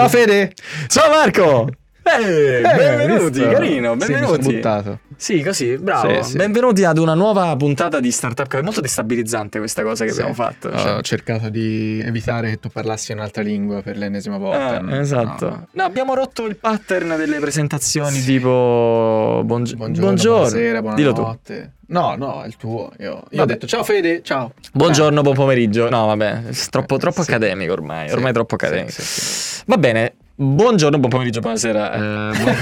Ciao Fede! Ciao Marco! Eh, benvenuti, visto? carino, Sì, benvenuti. buttato. Sì, così, bravo. Sì, sì. Benvenuti ad una nuova puntata di Startup Café. È molto destabilizzante questa cosa che Sì. abbiamo fatto. Ho cioè. cercato di evitare che tu parlassi un'altra lingua per l'ennesima volta. Eh, No. esatto. No, abbiamo rotto il pattern delle presentazioni tipo buongi- Buongiorno, buongiorno. buonasera, Dillo tu. buonanotte. No, no, è il tuo. Io, io ho detto ciao Fede, ciao. Buongiorno, buon pomeriggio. No, vabbè, è troppo, Eh, troppo sì. accademico ormai. Sì, Ormai troppo sì, accademico. sì, sì. Va bene. Buongiorno, buon pomeriggio, buonasera. Eh, buon-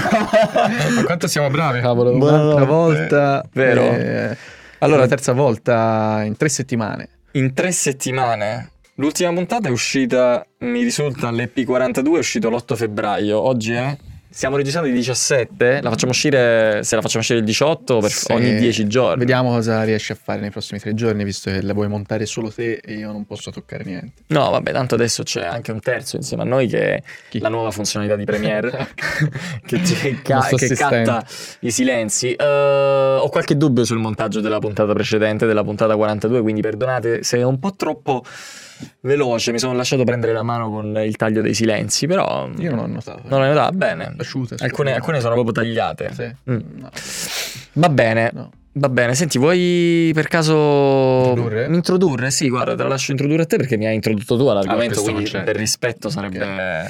Ma quanto siamo bravi, cavolo. Buonanotte. Un'altra volta. Vero. eh, Allora- allora, la terza volta in tre settimane. In tre settimane. L'ultima puntata è uscita, mi risulta, all'EP42, è uscito l'8 febbraio. Oggi è? Stiamo registrando il 17, la facciamo uscire, se la facciamo uscire il 18 per Sì. ogni 10 giorni. Vediamo cosa riesci a fare nei prossimi tre giorni, visto che la vuoi montare solo te e io non posso toccare niente. No, vabbè, tanto adesso c'è anche un terzo insieme a noi che è Chi? la nuova funzionalità di Premiere che, ci- ca- che catta i silenzi. Eh, ho qualche dubbio sul montaggio della puntata precedente, della puntata 42, quindi perdonate se è un po' troppo veloce, mi sono lasciato prendere la mano con il taglio dei silenzi, però Io non ho notato. non l'hai notato bene. Asciute. Alcune, alcune sono proprio tagliate. Sì. Mm. No. Va bene. No. Va bene, senti, vuoi per caso Introdurre? introdurre? Sì, guarda, te la lascio introdurre a te perché mi hai introdotto tu all'argomento, Ah, quindi per rispetto sarebbe...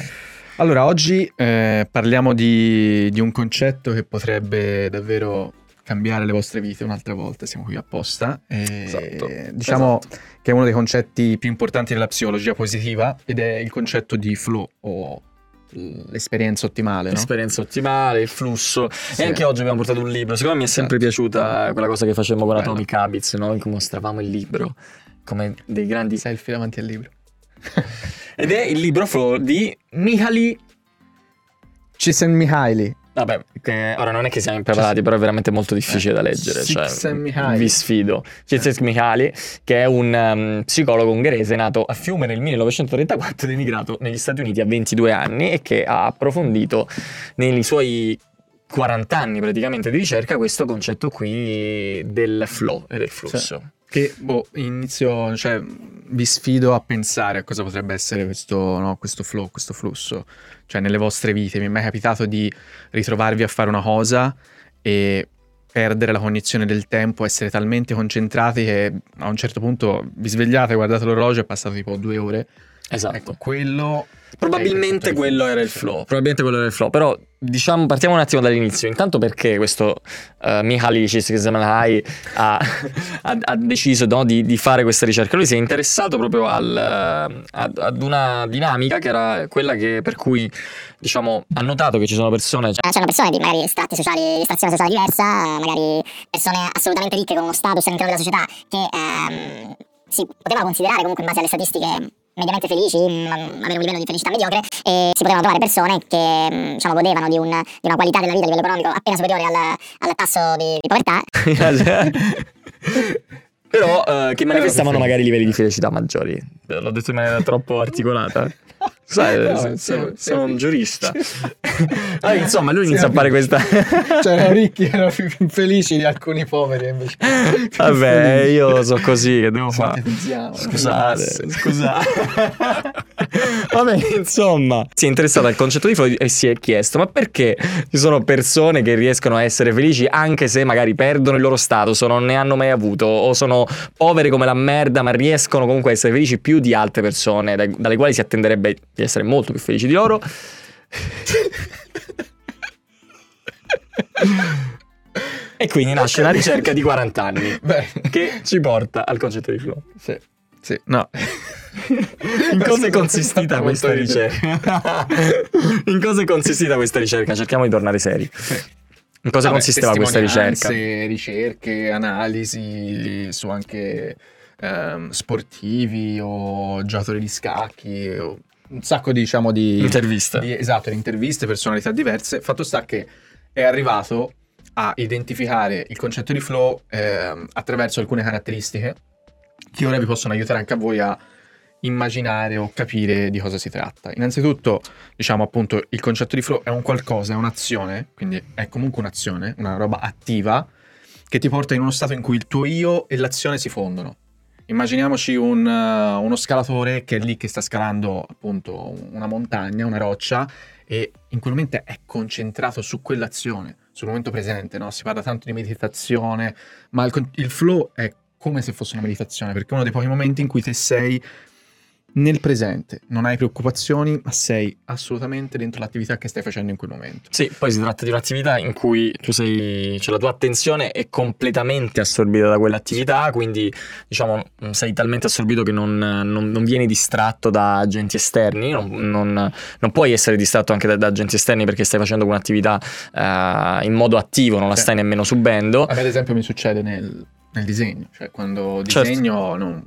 Allora, oggi eh, parliamo di, di un concetto che potrebbe davvero cambiare le vostre vite un'altra volta. Siamo qui apposta. E Esatto, Diciamo esatto. che è uno dei concetti più importanti della psicologia positiva ed è il concetto di flow o l'esperienza ottimale. No? L'esperienza ottimale, il flusso. Sì. E anche oggi abbiamo portato un libro. Secondo me mi è sempre Esatto. piaciuta quella cosa che facevamo con Bello. Atomic Habits, no? In cui mostravamo il libro come dei grandi... Selfie davanti al libro. Ed è il libro Flow di Mihaly Csikszentmihalyi. Vabbè, che ora non è che siamo impreparati, però è veramente molto difficile da leggere. Cioè, vi sfido. Csikszentmihalyi, che è un um, psicologo ungherese nato a Fiume nel 1934 ed emigrato negli Stati Uniti a 22 anni e che ha approfondito nei suoi 40 anni praticamente di ricerca questo concetto qui del flow e del flusso. Che boh, inizio, cioè, vi sfido a pensare a cosa potrebbe essere questo, no, questo flow, questo flusso. Cioè, nelle vostre vite, mi è mai capitato di ritrovarvi a fare una cosa e perdere la cognizione del tempo, essere talmente concentrati che a un certo punto vi svegliate, guardate l'orologio, è passato tipo due ore. Esatto. Ecco, quello... Probabilmente quello era il flow. Probabilmente quello era il flow. Però diciamo, partiamo un attimo dall'inizio. Intanto perché questo uh, Mihaly Csikszentmihalyi ha, ha, ha deciso no, di, di fare questa ricerca. Lui si è interessato proprio al, eh, ad, ad una dinamica che era quella che, per cui diciamo, ha notato che ci sono persone. cioè, Eh, C'erano persone di magari strati sociali, di estrazione sociale diversa, eh, magari persone assolutamente ricche con uno status all'interno della società che ehm, si poteva considerare comunque in base alle statistiche mediamente felici, mh, avere un livello di felicità mediocre e si potevano trovare persone che mh, diciamo, godevano di, un- di una qualità della vita a livello economico appena superiore al, al tasso di, di povertà Però eh, che manifestavano magari livelli di felicità maggiori. L'ho detto in maniera troppo articolata. Sai, No, sono- sì. sono un giurista. Ah, insomma, lui inizia a fare questa. Cioè, erano ricchi, erano più felici di alcuni poveri invece. Vabbè, io so così, che devo fare? Scusate, scusate. Vabbè, insomma, si è interessato al concetto di flow e si è chiesto: ma perché ci sono persone che riescono a essere felici anche se magari perdono il loro status o non ne hanno mai avuto, o sono povere come la merda, ma riescono comunque a essere felici più di altre persone, dalle quali si attenderebbe di essere molto più felici di loro? e quindi nasce una ricerca di 40 anni Beh, che ci porta al concetto di flow. sì, sì, no. In cosa è consistita questa ricerca? In cosa è consistita questa ricerca? Cerchiamo di tornare seri. In cosa Vabbè, consisteva questa ricerca? ricerche, analisi su anche ehm, sportivi o giocatori di scacchi, o un sacco diciamo di... Interviste. di- esatto, di interviste, personalità diverse. Fatto sta che è arrivato a identificare il concetto di flow ehm, attraverso alcune caratteristiche che ora vi possono aiutare anche a voi a immaginare o capire di cosa si tratta. Innanzitutto, diciamo appunto, il concetto di flow è un qualcosa, è un'azione, quindi è comunque un'azione, una roba attiva che ti porta in uno stato in cui il tuo io e l'azione si fondono. Immaginiamoci un, uh, uno scalatore che è lì che sta scalando appunto una montagna, una roccia e in quel momento è concentrato su quell'azione, sul momento presente, no? Si parla tanto di meditazione, ma il, il flow è come se fosse una meditazione, perché è uno dei pochi momenti in cui te sei nel presente, non hai preoccupazioni, ma sei assolutamente dentro l'attività che stai facendo in quel momento. Sì, poi si tratta di un'attività in cui tu sei, cioè la tua attenzione è completamente assorbita da quell'attività, quindi diciamo sei talmente assorbito che non, non, non vieni distratto da agenti esterni, non, non puoi essere distratto anche da, da, agenti esterni perché stai facendo un'attività uh, in modo attivo, non la sì. stai nemmeno subendo. A me ad esempio mi succede nel, nel disegno, cioè quando certo. disegno certo. non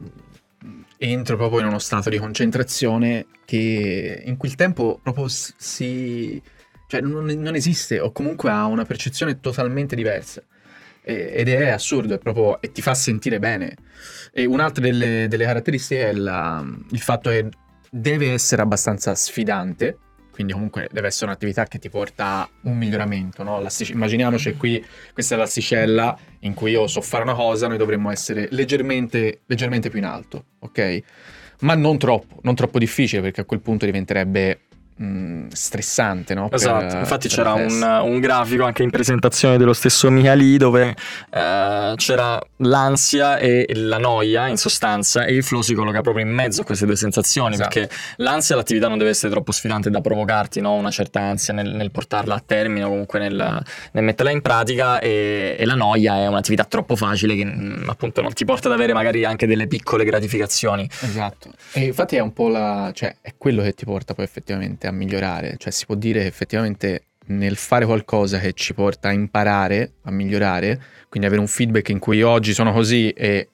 entro proprio in uno stato di concentrazione che in quel tempo proprio si... cioè non, non esiste o comunque ha una percezione totalmente diversa. E, ed è assurdo, è proprio, e ti fa sentire bene. E un'altra delle, delle caratteristiche è la, il fatto che deve essere abbastanza sfidante, quindi comunque deve essere un'attività che ti porta un miglioramento. No? Immaginiamoci qui, questa è l'asticella in cui io so fare una cosa, noi dovremmo essere leggermente, leggermente più in alto, ok? Ma non troppo, non troppo difficile perché a quel punto diventerebbe Mm, stressante, no? Esatto, per, infatti per c'era un, un, grafico anche in presentazione dello stesso Miali dove eh, c'era l'ansia e la noia in sostanza e il flow si colloca proprio in mezzo a queste due sensazioni esatto. perché l'ansia l'attività non deve essere troppo sfidante da provocarti no? una certa ansia nel, nel, portarla a termine o comunque nel, nel metterla in pratica e, e, la noia è un'attività troppo facile che mm, appunto non ti porta ad avere magari anche delle piccole gratificazioni. Esatto, e infatti è un po' la... cioè è quello che ti porta poi effettivamente a migliorare, cioè si può dire che effettivamente nel fare qualcosa che ci porta a imparare, a migliorare, quindi avere un feedback in cui oggi sono così e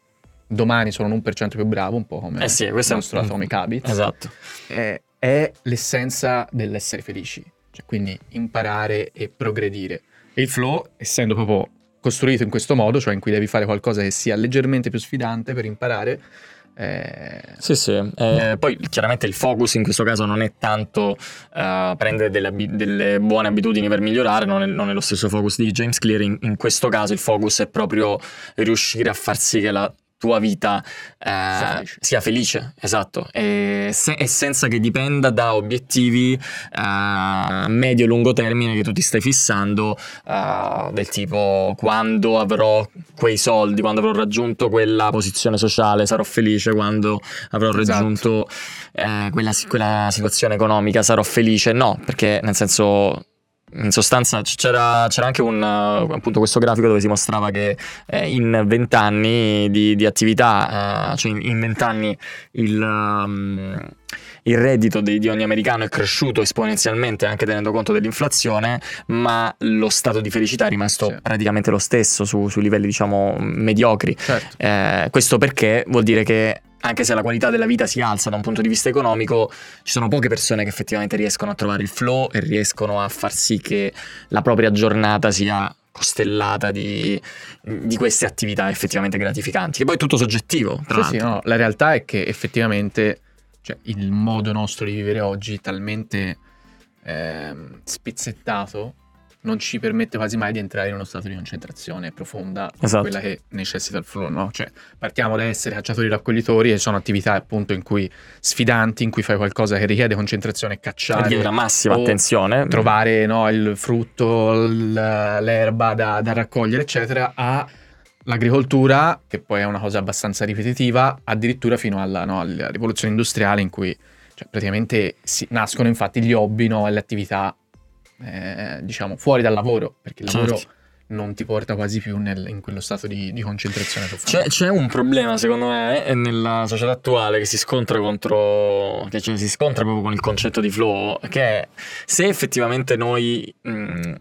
domani sono un 1% più bravo, un po' come eh sì, il nostro è... Atomic Habit. Esatto. È, è l'essenza dell'essere felici, cioè quindi imparare e progredire. E il flow, essendo proprio costruito in questo modo, cioè in cui devi fare qualcosa che sia leggermente più sfidante per imparare, eh... Sì, sì. Eh, poi chiaramente il focus in questo caso non è tanto uh, prendere delle, ab- delle, buone abitudini per migliorare, non è, non è, lo stesso focus di James Clear. In, in questo caso il focus è proprio riuscire a far sì che la tua vita eh, sia felice, esatto, e, se, e, senza che dipenda da obiettivi eh, a medio e lungo termine che tu ti stai fissando, eh, del tipo quando avrò quei soldi, quando avrò raggiunto quella posizione sociale, sarò felice, quando avrò esatto. raggiunto eh, quella, quella situazione economica, sarò felice. No, perché nel senso in sostanza c'era, c'era anche un, uh, appunto questo grafico dove si mostrava che eh, in vent'anni di, di, attività, uh, cioè in vent'anni il, um, il, reddito di, di, ogni americano è cresciuto esponenzialmente anche tenendo conto dell'inflazione, ma lo stato di felicità è rimasto sì. praticamente lo stesso su, su livelli diciamo mediocri. Certo. Eh, questo perché vuol dire che anche se la qualità della vita si alza da un punto di vista economico, ci sono poche persone che effettivamente riescono a trovare il flow e riescono a far sì che la propria giornata sia costellata di, di queste attività effettivamente gratificanti, che poi è tutto soggettivo. Tra sì, sì, no, la realtà è che effettivamente cioè, il modo nostro di vivere oggi è talmente eh, spizzettato non ci permette quasi mai di entrare in uno stato di concentrazione profonda, esatto. quella che necessita il flow, no? Cioè, partiamo da essere cacciatori raccoglitori e sono attività appunto in cui sfidanti, in cui fai qualcosa che richiede concentrazione e cacciare. Richiede una massima attenzione. Trovare no, il frutto, l'erba da, da raccogliere, eccetera, a l'agricoltura, che poi è una cosa abbastanza ripetitiva, addirittura fino alla, no, alla rivoluzione industriale in cui cioè, praticamente si, nascono infatti gli hobby no, e le attività eh, diciamo, fuori dal lavoro, perché il lavoro certo. non ti porta quasi più nel, in quello stato di, di concentrazione c'è, c'è, un problema, secondo me, nella società attuale che si scontra contro. che cioè, si scontra proprio con il concetto di flow, che è se effettivamente noi. Mh,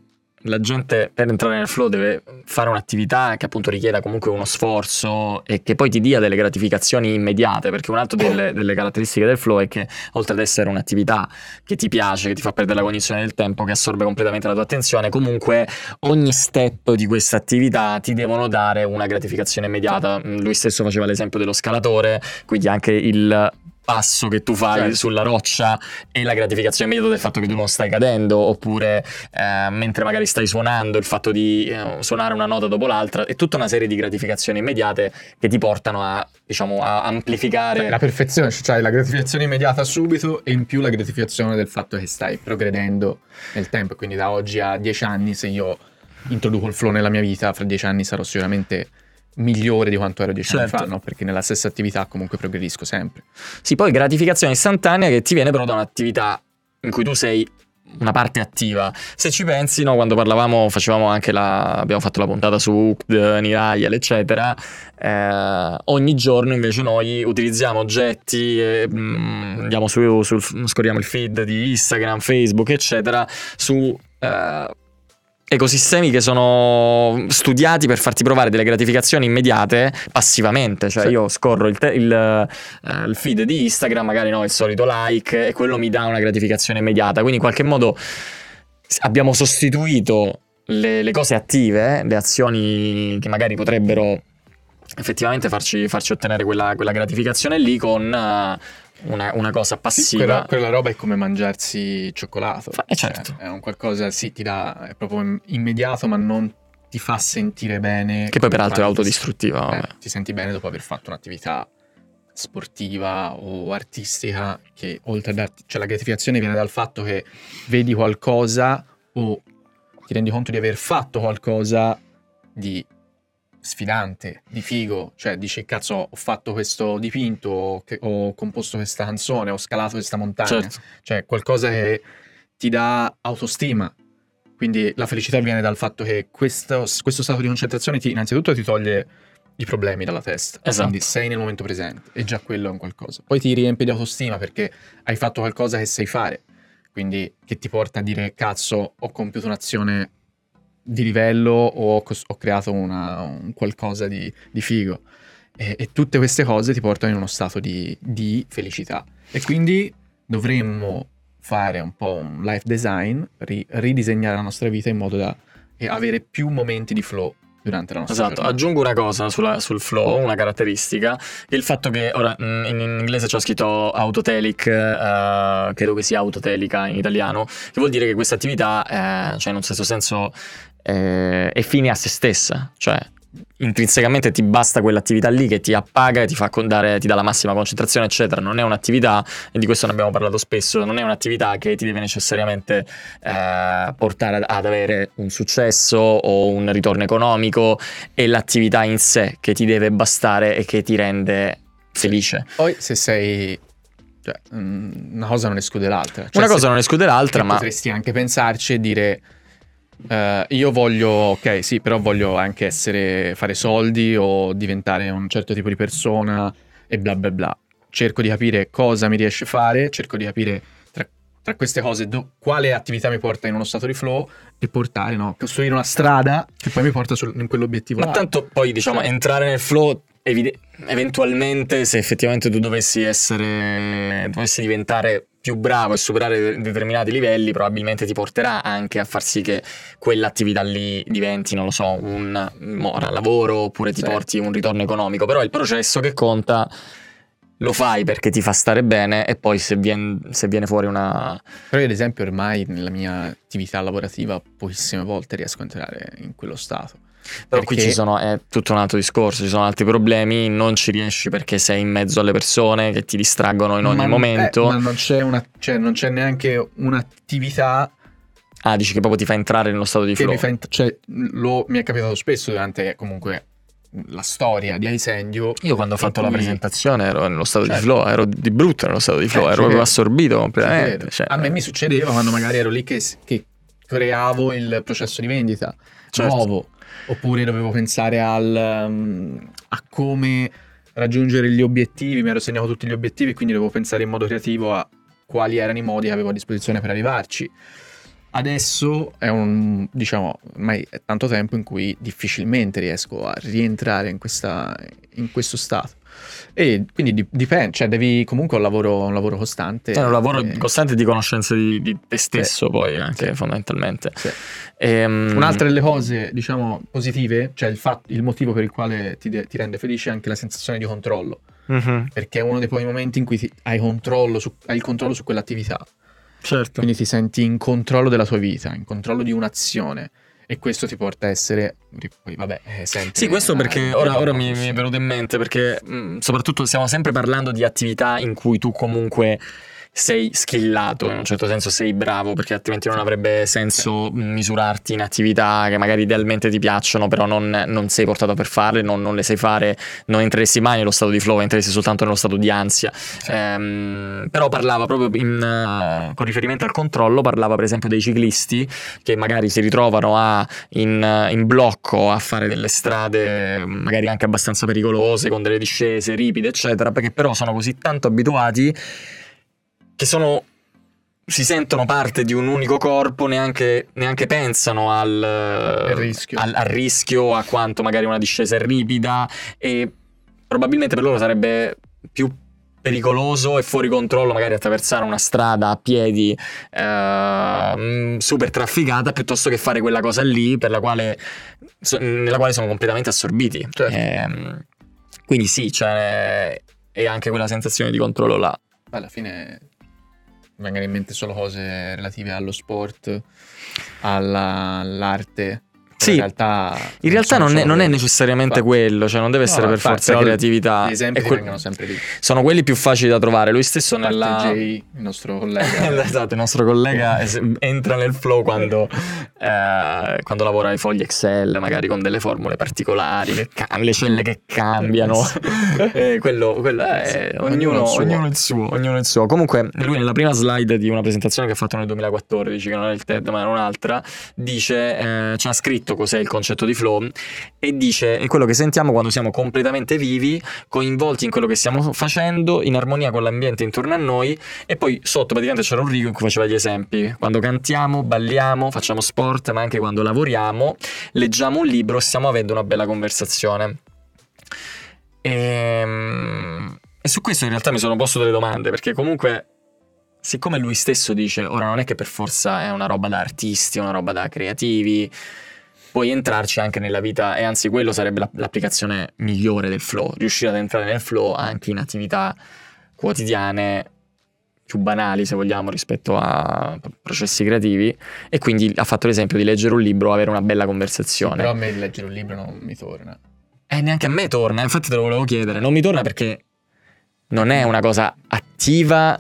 la gente per entrare nel flow deve fare un'attività che appunto richieda comunque uno sforzo e che poi ti dia delle gratificazioni immediate, perché un'altra delle, delle caratteristiche del flow è che oltre ad essere un'attività che ti piace, che ti fa perdere la cognizione del tempo, che assorbe completamente la tua attenzione, comunque ogni step di questa attività ti devono dare una gratificazione immediata. Lui stesso faceva l'esempio dello scalatore, quindi anche il passo che tu fai Certo. sulla roccia e la gratificazione immediata del fatto che tu non stai cadendo, oppure eh, mentre magari stai suonando, il fatto di eh, suonare una nota dopo l'altra, è tutta una serie di gratificazioni immediate che ti portano a, diciamo, a amplificare. La perfezione, cioè la gratificazione immediata subito e in più la gratificazione del fatto che stai progredendo nel tempo. Quindi da oggi a dieci anni, se io introduco il flow nella mia vita, fra dieci anni sarò sicuramente migliore di quanto ero dieci anni Certo. fa, no? Perché nella stessa attività comunque progredisco sempre. Sì, poi gratificazione istantanea che ti viene però da un'attività in cui tu sei una parte attiva. Se ci pensi, no, quando parlavamo, facevamo anche la. abbiamo fatto la puntata su Hooked, Nirayal, eccetera. eh, ogni giorno invece noi utilizziamo oggetti, e, mm, andiamo su, sul- scorriamo il feed di Instagram, Facebook, eccetera, su. eh, ecosistemi che sono studiati per farti provare delle gratificazioni immediate passivamente, cioè Sì. io scorro il, te- il, eh, il feed di Instagram, magari no, il solito like e quello mi dà una gratificazione immediata, quindi in qualche modo abbiamo sostituito le, le cose attive, le azioni che magari potrebbero effettivamente farci, farci ottenere quella, quella gratificazione lì con eh, una, una cosa Sì, passiva. quella, quella roba è come mangiarsi cioccolato. Fa- eh, certo. Cioè, è un qualcosa, sì, ti dà, è proprio im- immediato, ma non ti fa sentire bene. Che poi peraltro è autodistruttiva. eh, ti senti bene dopo aver fatto un'attività sportiva o artistica che oltre a darti, cioè la gratificazione viene dal fatto che vedi qualcosa o ti rendi conto di aver fatto qualcosa di sfidante, di figo, cioè dici cazzo ho fatto questo dipinto, ho, ho composto questa canzone, ho scalato questa montagna, Certo. cioè qualcosa che ti dà autostima. Quindi la felicità viene dal fatto che questo, questo stato di concentrazione ti, innanzitutto ti toglie i problemi dalla testa. Esatto. Quindi sei nel momento presente e già quello è un qualcosa. Poi ti riempie di autostima perché hai fatto qualcosa che sai fare. Quindi che ti porta a dire cazzo ho compiuto un'azione di livello o ho, cos- ho creato una- un qualcosa di, di figo. E, e tutte queste cose ti portano in uno stato di, di felicità. E quindi dovremmo fare un po' un life design, ri- ridisegnare la nostra vita in modo da avere più momenti di flow durante la nostra Esatto, giornata. aggiungo una cosa sulla- sul flow, una caratteristica, il fatto che ora mm, in, in inglese c'ho scritto autotelic, eh, credo che sia autotelica in italiano, che vuol dire che questa attività, eh, cioè in un certo senso, eh, è fine a se stessa, cioè intrinsecamente ti basta quell'attività lì che ti appaga, ti fa con- dare- ti dà la massima concentrazione, eccetera. Non è un'attività, e di questo ne abbiamo parlato spesso, non è un'attività che ti deve necessariamente eh, portare ad, ad avere un successo o un ritorno economico, è l'attività in sé che ti deve bastare e che ti rende felice. Poi se sei... Cioè, mm, una cosa non esclude l'altra. Cioè, Una cosa non esclude l'altra, ma potresti anche pensarci e dire eh, io voglio ok sì però voglio anche essere fare soldi o diventare un certo tipo di persona e bla bla bla cerco di capire cosa mi riesce a fare cerco di capire tra, tra queste cose do- quale attività mi porta in uno stato di flow e portare no costruire una strada che poi mi porta sul- in quell'obiettivo Ma là. tanto poi diciamo entrare nel flow evide- eventualmente se effettivamente tu dovessi essere dovessi diventare più bravo e superare de- determinati livelli probabilmente ti porterà anche a far sì che quell'attività lì diventi non lo so un mo- lavoro oppure ti Sì. porti un ritorno economico però il processo che conta lo fai perché ti fa stare bene e poi se, vien- se viene fuori una però io ad esempio ormai nella mia attività lavorativa pochissime volte riesco a entrare in quello stato Però qui Perché- ci sono, è tutto un altro discorso, ci sono altri problemi, non ci riesci perché sei in mezzo alle persone che ti distraggono in ogni Ma- momento. eh, ma non c'è, una, cioè, non c'è neanche un'attività Ah, dici che proprio ti fa entrare nello stato di flow. int- cioè, lo- mi è capitato spesso durante comunque la storia di Aisendio. Io quando ho fatto la presentazione ero nello stato Certo. di flow, ero di brutto nello stato di flow, Eh, ero proprio assorbito completamente. cioè, A me mi succedeva quando magari ero lì che, che creavo il processo di vendita Certo. nuovo, oppure dovevo pensare al, um, a come raggiungere gli obiettivi, mi ero segnato tutti gli obiettivi, quindi dovevo pensare in modo creativo a quali erano i modi che avevo a disposizione per arrivarci. Adesso è un, diciamo, ormai è tanto tempo in cui difficilmente riesco a rientrare in, questa, in questo stato. E quindi di- dipende, cioè devi comunque un lavoro, un lavoro costante. È un lavoro E- costante di conoscenza di, di te stesso, poi anche fondamentalmente. Sì. Ehm, Un'altra delle cose, diciamo, positive, cioè il, fatto, il motivo per il quale ti, de- ti rende felice è anche la sensazione di controllo, mhm, perché è uno dei pochi momenti in cui hai, controllo su- hai il controllo su quell'attività, certo. quindi ti senti in controllo della tua vita, in controllo di un'azione e questo ti porta a essere, vabbè, è sempre... Sì, questo perché eh, ora, ora mi, mi è venuto in mente perché mh, soprattutto stiamo sempre parlando di attività in cui tu comunque sei skillato, in un certo senso sei bravo, perché altrimenti non avrebbe senso misurarti in attività che magari idealmente ti piacciono, però non, non sei portato per farle, non, non le sai fare, non entreresti mai nello stato di flow, entreresti soltanto nello stato di ansia. Ehm, però parlava proprio in, eh, con riferimento al controllo, parlava per esempio dei ciclisti che magari si ritrovano a, in, in blocco a fare delle strade magari anche abbastanza pericolose, con delle discese ripide, eccetera, perché però sono così tanto abituati che sono si sentono parte di un unico corpo, neanche, neanche pensano al, rischio. al- al rischio, a quanto magari una discesa è ripida e probabilmente per loro sarebbe più pericoloso e fuori controllo magari attraversare una strada a piedi eh, super trafficata piuttosto che fare quella cosa lì per la quale, nella quale sono completamente assorbiti. Certo. Ehm, quindi sì, cioè, è anche quella sensazione di controllo là. alla fine vengono in mente solo cose relative allo sport, alla- all'arte. Sì, in realtà, In realtà non sono è, non è necessariamente Infatti. quello, cioè non deve essere no, per forza creatività. Gli esempi È quel- vengono sempre lì. sono quelli più facili da trovare. Lui stesso nella... Jay, il nostro collega. esatto, il nostro collega entra nel flow quando, eh, quando lavora ai fogli Excel, magari con delle formule particolari, che cam- le celle che cambiano. Eh, quello, quello è, Sì, ognuno, ognuno il suo. ognuno il suo, ognuno il suo. Comunque, lui nella prima slide di una presentazione che ha fatto nel 2014, che non è il TED ma era un'altra, dice, eh, ci ha scritto cos'è il concetto di flow e dice è quello che sentiamo quando siamo completamente vivi, coinvolti in quello che stiamo facendo, in armonia con l'ambiente intorno a noi e poi sotto praticamente c'era un rigo in cui faceva gli esempi. Quando cantiamo, balliamo, facciamo sport, ma anche quando lavoriamo, leggiamo un libro, stiamo avendo una bella conversazione. Ehm, E, su questo in realtà mi sono posto delle domande, perché comunque, siccome lui stesso dice, ora non è che per forza è una roba da artisti, una roba da creativi, puoi entrarci anche nella vita, e anzi quello sarebbe la- l'applicazione migliore del flow, riuscire ad entrare nel flow anche in attività quotidiane più banali, se vogliamo, rispetto a processi creativi. E quindi ha fatto l'esempio di leggere un libro, avere una bella conversazione. Però a me leggere un libro non mi torna. Eh, neanche a me torna, infatti te lo volevo chiedere. Non mi torna perché non è una cosa attiva.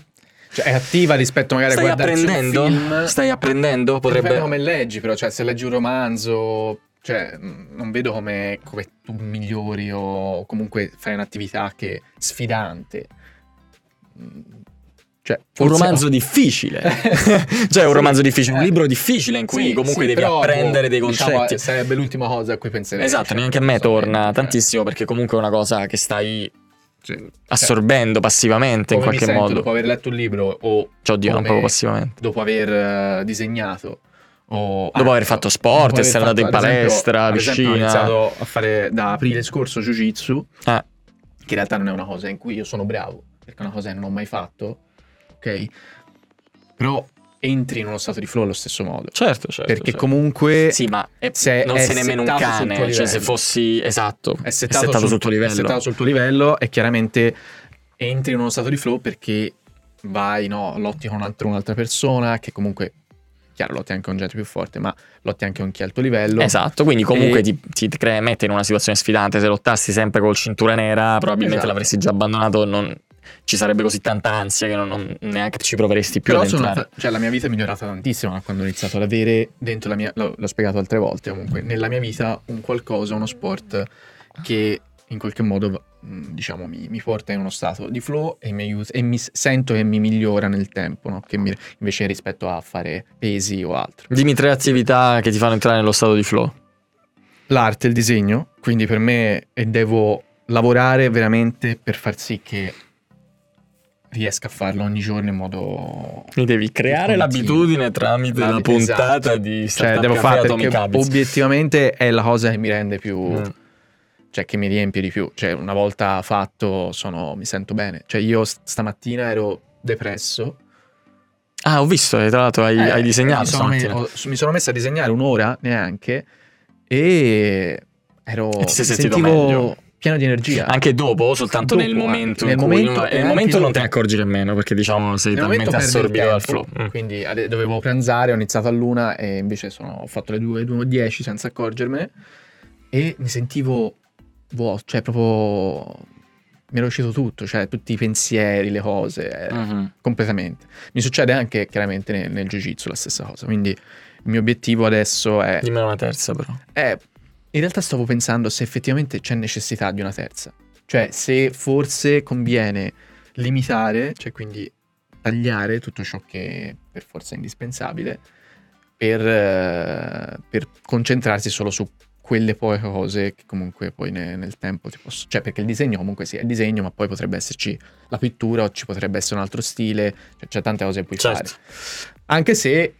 Cioè, è attiva rispetto magari Stai a guardarsi apprendendo? un film. Stai apprendendo? Dipende Potrebbe. come leggi, però, cioè, se leggi un romanzo, cioè, mh, non vedo come, come tu migliori o comunque fai un'attività che sfidante. Mm, Cioè, Un romanzo difficile. cioè, un romanzo difficile, un Eh. libro difficile in cui Sì, comunque sì, devi apprendere dei diciamo, concetti. sarebbe l'ultima cosa a cui penserei. esatto, cioè, neanche a me torna tantissimo perché comunque è una cosa che stai cioè, assorbendo passivamente in qualche modo. dopo aver letto un libro o Cioè, oddio, non proprio passivamente. dopo aver eh, disegnato o Dopo aver fatto sport, essere andato in esempio- palestra, esempio, piscina. Ho iniziato a fare da aprile scorso jiu-jitsu, Eh. che in realtà non è una cosa in cui io sono bravo, perché è una cosa che non ho mai fatto, ok? Però entri in uno stato di flow allo stesso modo. Certo, certo. perché certo. comunque Sì, ma è- se non è sei nemmeno un settato cane. Cioè, se fossi esatto, è settato, sul, sul tuo livello. È settato sul tuo livello e chiaramente entri in uno stato di flow perché vai, no, lotti con un'altra, un'altra persona che comunque, chiaro, lotti anche con gente più forte, ma lotti anche con chi ha il tuo livello. Esatto, quindi comunque E- ti, ti crea, mette in una situazione sfidante. Se lottassi sempre col cintura nera, probabilmente Esatto. l'avresti già abbandonato. Non, ci sarebbe così tanta ansia che non, non- neanche ci proveresti più Però entrare. cioè, la mia vita è migliorata tantissimo da quando ho iniziato ad avere dentro la mia, l'ho, l'ho spiegato altre volte comunque, nella mia vita un qualcosa, uno sport che in qualche modo diciamo mi, mi porta in uno stato di flow e mi aiuta e mi sento che mi migliora nel tempo, no? che mi- invece rispetto a fare pesi o altro. Dimmi tre attività che ti fanno entrare nello stato di flow. L'arte, il disegno, quindi per me e devo lavorare veramente per far sì che riesca a farlo ogni giorno in modo Quindi devi creare l'abitudine tramite la, La- puntata esatto. di cioè devo fare perché obiettivamente è la cosa che mi rende più Mm. cioè che mi riempie di più. Cioè una volta fatto sono, mi sento bene. Cioè io st- stamattina ero depresso. Ah, ho visto, eh, tra l'altro hai, Eh, hai disegnato. Mi sono, me- ho- mi sono messo a disegnare un'ora neanche e ero mi sentivo meglio? Pieno di energia. Anche dopo soltanto Dopo, nel momento nel in cui momento nel e anche momento non te ne accorgi nemmeno perché diciamo sei Nel talmente assorbito dal flow. Mm. Quindi dovevo pranzare, ho iniziato all'una e invece sono, ho fatto le 2, 2.10 senza accorgermene e mi sentivo vuoto, cioè proprio mi era uscito tutto, cioè tutti i pensieri, le cose, eh, Mhm. completamente. Mi succede anche chiaramente nel, nel jiu-jitsu la stessa cosa, quindi il mio obiettivo adesso è, Dimmene una terza però. è- in realtà stavo pensando se effettivamente c'è necessità di una terza, cioè se forse conviene limitare, cioè quindi tagliare tutto ciò che per forza è indispensabile per, eh, per concentrarsi solo su quelle poche cose che comunque poi ne- nel tempo ti posso... Cioè perché il disegno comunque sì, è il disegno, ma poi potrebbe esserci la pittura o ci potrebbe essere un altro stile, cioè c'è tante cose che puoi Certo. fare. Anche se,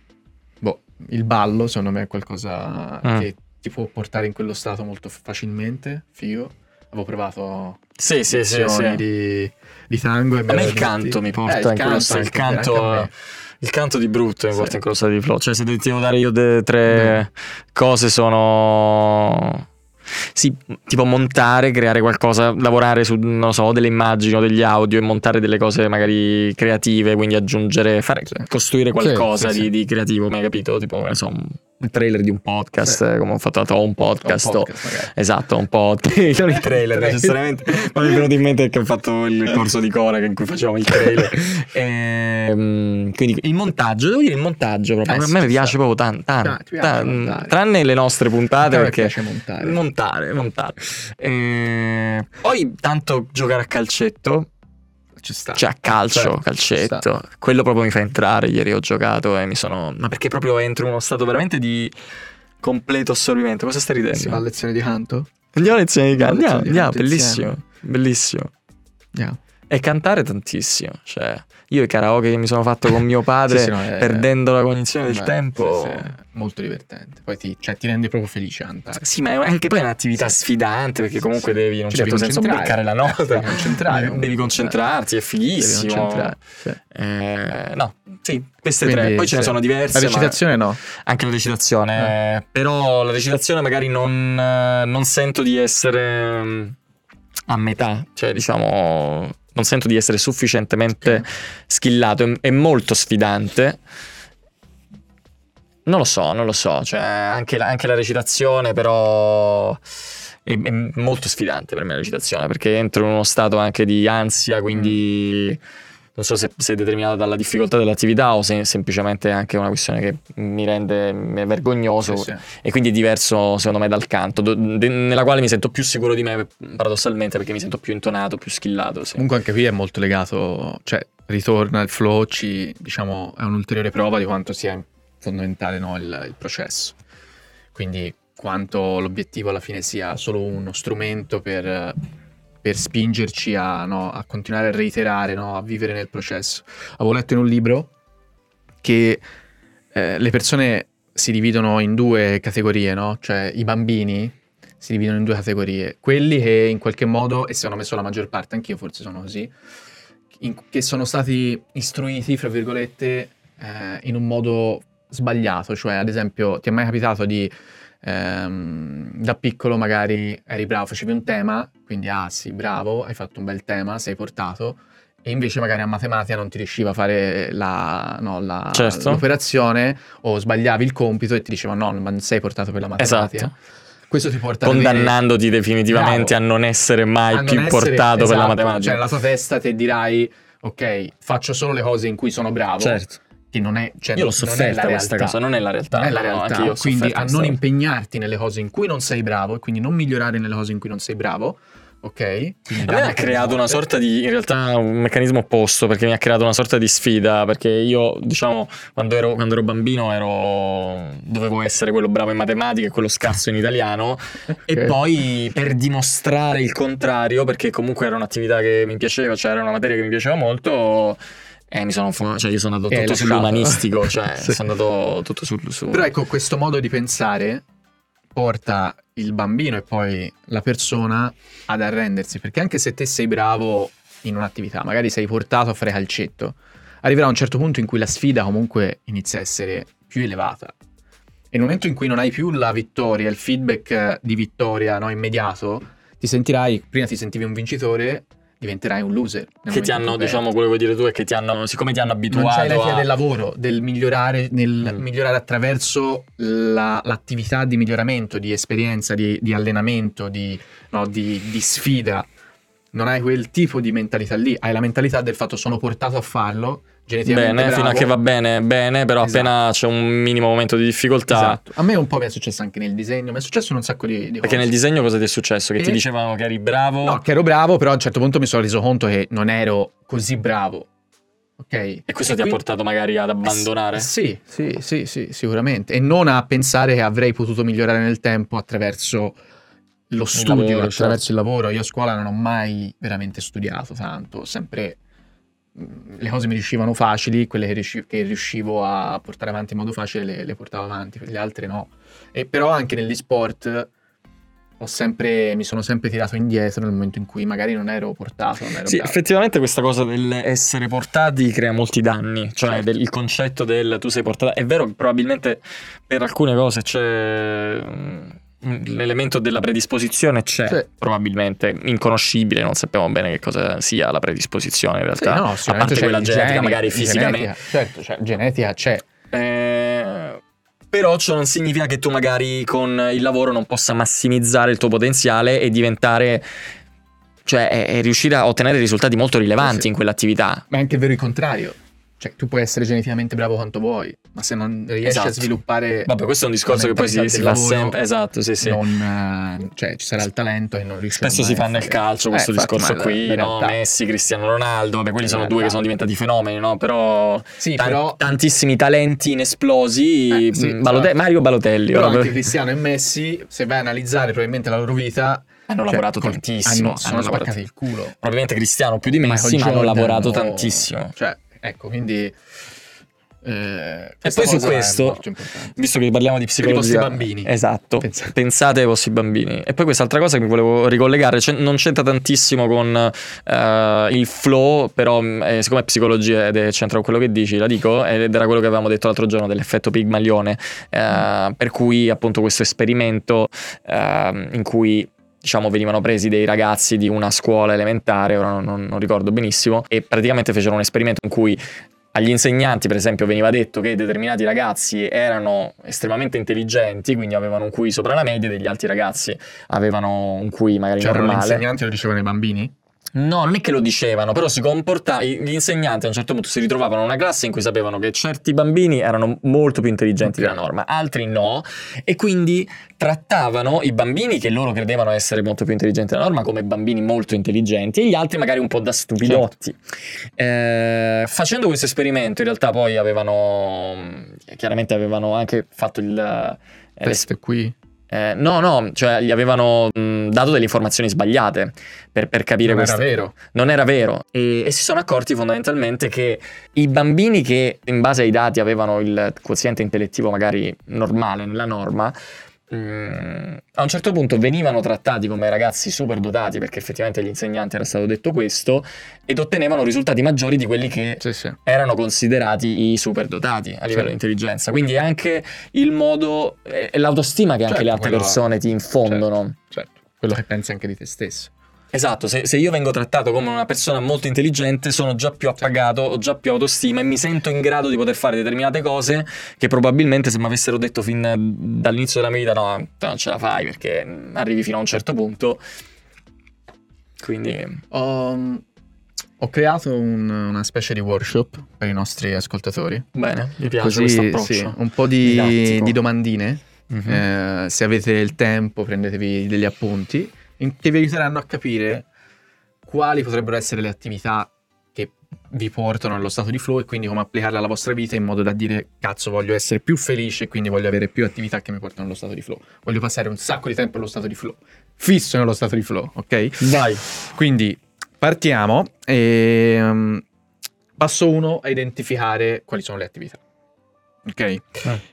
boh, il ballo secondo me è qualcosa Mm. che ti può portare in quello stato molto facilmente, figo. Avevo provato Sì, sì, sì, sì. Di, di tango e A me il canto mi porta Eh, in quello stato. Il canto, il canto di brutto mi Sì. porta in quello stato di flow. Cioè, se devo dare io de- tre cose, sono. Sì, tipo montare, creare qualcosa, lavorare su, non so, delle immagini o degli audio e montare delle cose magari creative, quindi aggiungere, fare, Sì. costruire qualcosa sì, di, sì. di creativo, mi hai capito? Tipo, non so, un trailer di un podcast, Sì. come ho fatto ho un podcast. Un podcast. Esatto, un po' non i trailer necessariamente, ma mi è venuto in mente che ho fatto il corso di Cora in cui facevamo il trailer. Ehm, quindi il montaggio, devo dire il montaggio proprio, Eh, a sì, me ci piace sta. proprio tanto, Ah, tanto, ti piace tan- montare. tranne le nostre puntate me perché piace montare. montare, montare. Eh, poi tanto giocare a calcetto, Ci sta. cioè a calcio, Certo, calcetto, quello proprio mi fa entrare. Ieri ho giocato e mi sono. Ma perché proprio entro in uno stato veramente di completo assorbimento. Cosa stai ridendo? Si va a lezione di canto? Andiamo a lezione di canto. Andiamo Andiamo, bellissimo, bellissimo. Andiamo. E cantare tantissimo. Cioè, io i karaoke che mi sono fatto con mio padre, Sì, sì, no, è- perdendo la cognizione del Beh, tempo. sì, molto divertente. Poi ti, cioè, ti rende proprio felice cantare. Sì, ma è anche poi è un'attività sfidante perché comunque devi in un Ci certo senso beccare la nota. Devi concentrare, Devi concentrarti, è fighissimo. Eh, no, sì, queste Quindi, tre. Poi ce ne sono diverse. La ma- recitazione no. Anche la recitazione, eh, però la recitazione magari non, eh, non sento di essere mm, a metà, cioè diciamo non sento di essere sufficientemente Ok. skillato, è, è molto sfidante. Non lo so, non lo so, cioè anche la, anche la recitazione però è, è molto sfidante per me la recitazione perché entro in uno stato anche di ansia, quindi non so se, se è determinato dalla difficoltà dell'attività o se semplicemente è anche una questione che mi rende vergognoso Sì, sì. e quindi è diverso secondo me dal canto, do- de- nella quale mi sento più sicuro di me paradossalmente perché mi sento più intonato, più skillato. sì. Comunque anche qui è molto legato, cioè ritorna il flow, ci, diciamo, è un'ulteriore prova di quanto sia fondamentale no, il, il processo. Quindi quanto l'obiettivo alla fine sia solo uno strumento per, per spingerci a, no, a continuare a reiterare, no, a vivere nel processo. Avevo letto in un libro che eh, le persone si dividono in due categorie, no? Cioè i bambini si dividono in due categorie. Quelli che in qualche modo, e secondo me sono la maggior parte, anch'io forse sono così, in- che sono stati istruiti, fra virgolette, eh, in un modo sbagliato. Cioè, ad esempio, ti è mai capitato di... ehm, da piccolo magari eri bravo, facevi un tema, quindi ah sì, bravo, hai fatto un bel tema, sei portato, e invece magari a matematica non ti riusciva a fare la, no, la- Certo. l'operazione o sbagliavi il compito e ti dicevano no, non sei portato per la matematica. Esatto. Questo ti porta Condannandoti definitivamente Bravo. a non essere mai non più essere- portato per la esatto, matematica. Cioè, nella tua testa te dirai, ok, faccio solo le cose in cui sono bravo. Certo. Che non è, cioè, Io l'ho sofferta questa cosa, non è la realtà. Non è la no, realtà. ho quindi a non impegnarti nelle cose in cui non sei bravo e quindi non migliorare nelle cose in cui non sei bravo. Ok? Quindi A me ha creato una sorta di, in realtà un meccanismo opposto, perché mi ha creato una sorta di sfida, perché io, diciamo, quando ero, quando ero bambino ero, dovevo essere quello bravo in matematica e quello scarso in italiano, e poi per dimostrare il contrario, perché comunque era un'attività che mi piaceva, cioè era una materia che mi piaceva molto, eh, mi sono, cioè io sono andato Eh, tutto sull'umanistico, cioè Sì. sono andato tutto sul... su- Però ecco, questo modo di pensare porta il bambino e poi la persona ad arrendersi, perché anche se te sei bravo in un'attività, magari sei portato a fare calcetto, arriverà un certo punto in cui la sfida comunque inizia a essere più elevata. E nel momento in cui non hai più la vittoria, il feedback di vittoria no, immediato, ti sentirai, prima ti sentivi un vincitore, diventerai un loser. Che ti hanno, diciamo, quello che vuoi dire tu è che ti hanno, siccome ti hanno non abituato c'hai la via a... del lavoro, del migliorare, nel Mm. migliorare attraverso la- l'attività di miglioramento, di esperienza, di, di allenamento, di, no, di- di sfida. Non hai quel tipo di mentalità lì, hai la mentalità del fatto sono portato a farlo, geneticamente Bene, fino a bravo. che va bene, bene, però Esatto. appena c'è un minimo momento di difficoltà... Esatto. A me un po' mi è successo anche nel disegno, mi è successo un sacco di, di Perché cose. nel disegno cosa ti è successo? Che E- ti dicevano che eri bravo? No, che ero bravo, però a un certo punto mi sono reso conto che non ero così bravo. Ok? E questo ti ha quindi- portato magari ad abbandonare? Eh, Sì, sì, sì, sì, sicuramente. E non a pensare che avrei potuto migliorare nel tempo attraverso lo studio, lavoro, certo. attraverso il lavoro. Io a scuola non ho mai veramente studiato tanto, sempre mh, le cose mi riuscivano facili, quelle che, riusci- che riuscivo a portare avanti in modo facile le, le portavo avanti, per le altre no. E però anche negli sport ho sempre, mi sono sempre tirato indietro nel momento in cui magari non ero portato, non ero Sì, bravo. effettivamente questa cosa dell'essere portati crea molti danni, cioè Certo. del- il concetto del tu sei portato, è vero che probabilmente per alcune cose c'è mm, l'elemento della predisposizione c'è, Sì. probabilmente inconoscibile, non sappiamo bene che cosa sia la predisposizione in Sì, realtà, no, a parte c'è quella genetica, gene, magari fisicamente. genetica, certo, cioè, genetica c'è. Eh, però ciò non significa che tu magari con il lavoro non possa massimizzare il tuo potenziale e diventare, cioè riuscire a ottenere risultati molto rilevanti Sì, sì. in quell'attività. Ma è anche vero il contrario. Cioè, tu puoi essere geneticamente bravo quanto vuoi, ma se non riesci Esatto. a sviluppare. Vabbè, questo è un discorso che poi si, si fa sempre. Esatto, sì, sì. non, eh, cioè, ci sarà il talento e non riesci Spesso si fa nel calcio questo discorso qui, no? Messi. Cristiano Ronaldo, vabbè, quelli sono In due che realtà. sono diventati fenomeni, no? Però, Sì, tan- però, tantissimi talenti inesplosi, Eh, sì, mm, Balote-. Mario Balotelli, però anche Cristiano e Messi, se vai a analizzare probabilmente la loro vita, hanno cioè, lavorato col- tantissimo, hanno- hanno lavorato- spaccati il culo. probabilmente Cristiano più di Messi, ma hanno lavorato tantissimo. Cioè, ecco, quindi. Eh, E poi su questo, visto che parliamo di psicologia, bambini. esatto, Pensate. pensate ai vostri bambini. E poi quest'altra cosa che mi volevo ricollegare, c'è- non c'entra tantissimo con eh, il flow, però eh, siccome è psicologia ed è c'entra con quello che dici, la dico, ed era quello che avevamo detto l'altro giorno dell'effetto Pigmalione, eh, per cui appunto questo esperimento eh, in cui diciamo venivano presi dei ragazzi di una scuola elementare, ora non, non- non ricordo benissimo, e praticamente fecero un esperimento in cui agli insegnanti, per esempio, veniva detto che determinati ragazzi erano estremamente intelligenti, quindi avevano un QI sopra la media, degli altri ragazzi avevano un QI magari Cioè, erano gli normale. insegnanti lo dicevano ai bambini? No, non è che lo dicevano, però si comportavano. Gli insegnanti a un certo punto si ritrovavano in una classe in cui sapevano che certi bambini erano molto più intelligenti Ok. della norma, altri no, e quindi trattavano i bambini che loro credevano essere molto più intelligenti della norma come bambini molto intelligenti e gli altri magari un po' da stupidotti. Eh, facendo questo esperimento, in realtà poi avevano. Chiaramente avevano anche fatto il. eh, Test qui? Eh, no, no, cioè gli avevano mh, dato delle informazioni sbagliate per, per capire Non era questa- vero. non era vero e, e si sono accorti fondamentalmente che i bambini che in base ai dati avevano il quoziente intellettivo magari normale nella norma mm, a un certo punto venivano trattati come ragazzi super dotati perché effettivamente agli insegnanti era stato detto questo ed ottenevano risultati maggiori di quelli che Sì, sì. erano considerati i superdotati a livello Certo. di intelligenza. Quindi è anche il modo e e l'autostima che anche Certo, le altre persone ti infondono. Certo. Quello che pensi anche di te stesso. Esatto, se, se io vengo trattato come una persona molto intelligente, sono già più appagato, ho già più autostima e mi sento in grado di poter fare determinate cose che probabilmente se mi avessero detto fin dall'inizio della mia vita no, non ce la fai perché arrivi fino a un certo punto. Quindi Ho, ho creato un- una specie di workshop per i nostri ascoltatori. bene, mi piace questo Così, approccio. sì, un po' di, di domandine. Mhm. Eh, se avete il tempo, prendetevi degli appunti che vi aiuteranno a capire quali potrebbero essere le attività che vi portano allo stato di flow e quindi come applicarle alla vostra vita in modo da dire cazzo voglio essere più felice e quindi voglio avere più attività che mi portano allo stato di flow. Voglio passare un sacco di tempo allo stato di flow. Fisso nello stato di flow, ok? Vai. Quindi partiamo e um, passo uno a identificare quali sono le attività. Ok? Eh.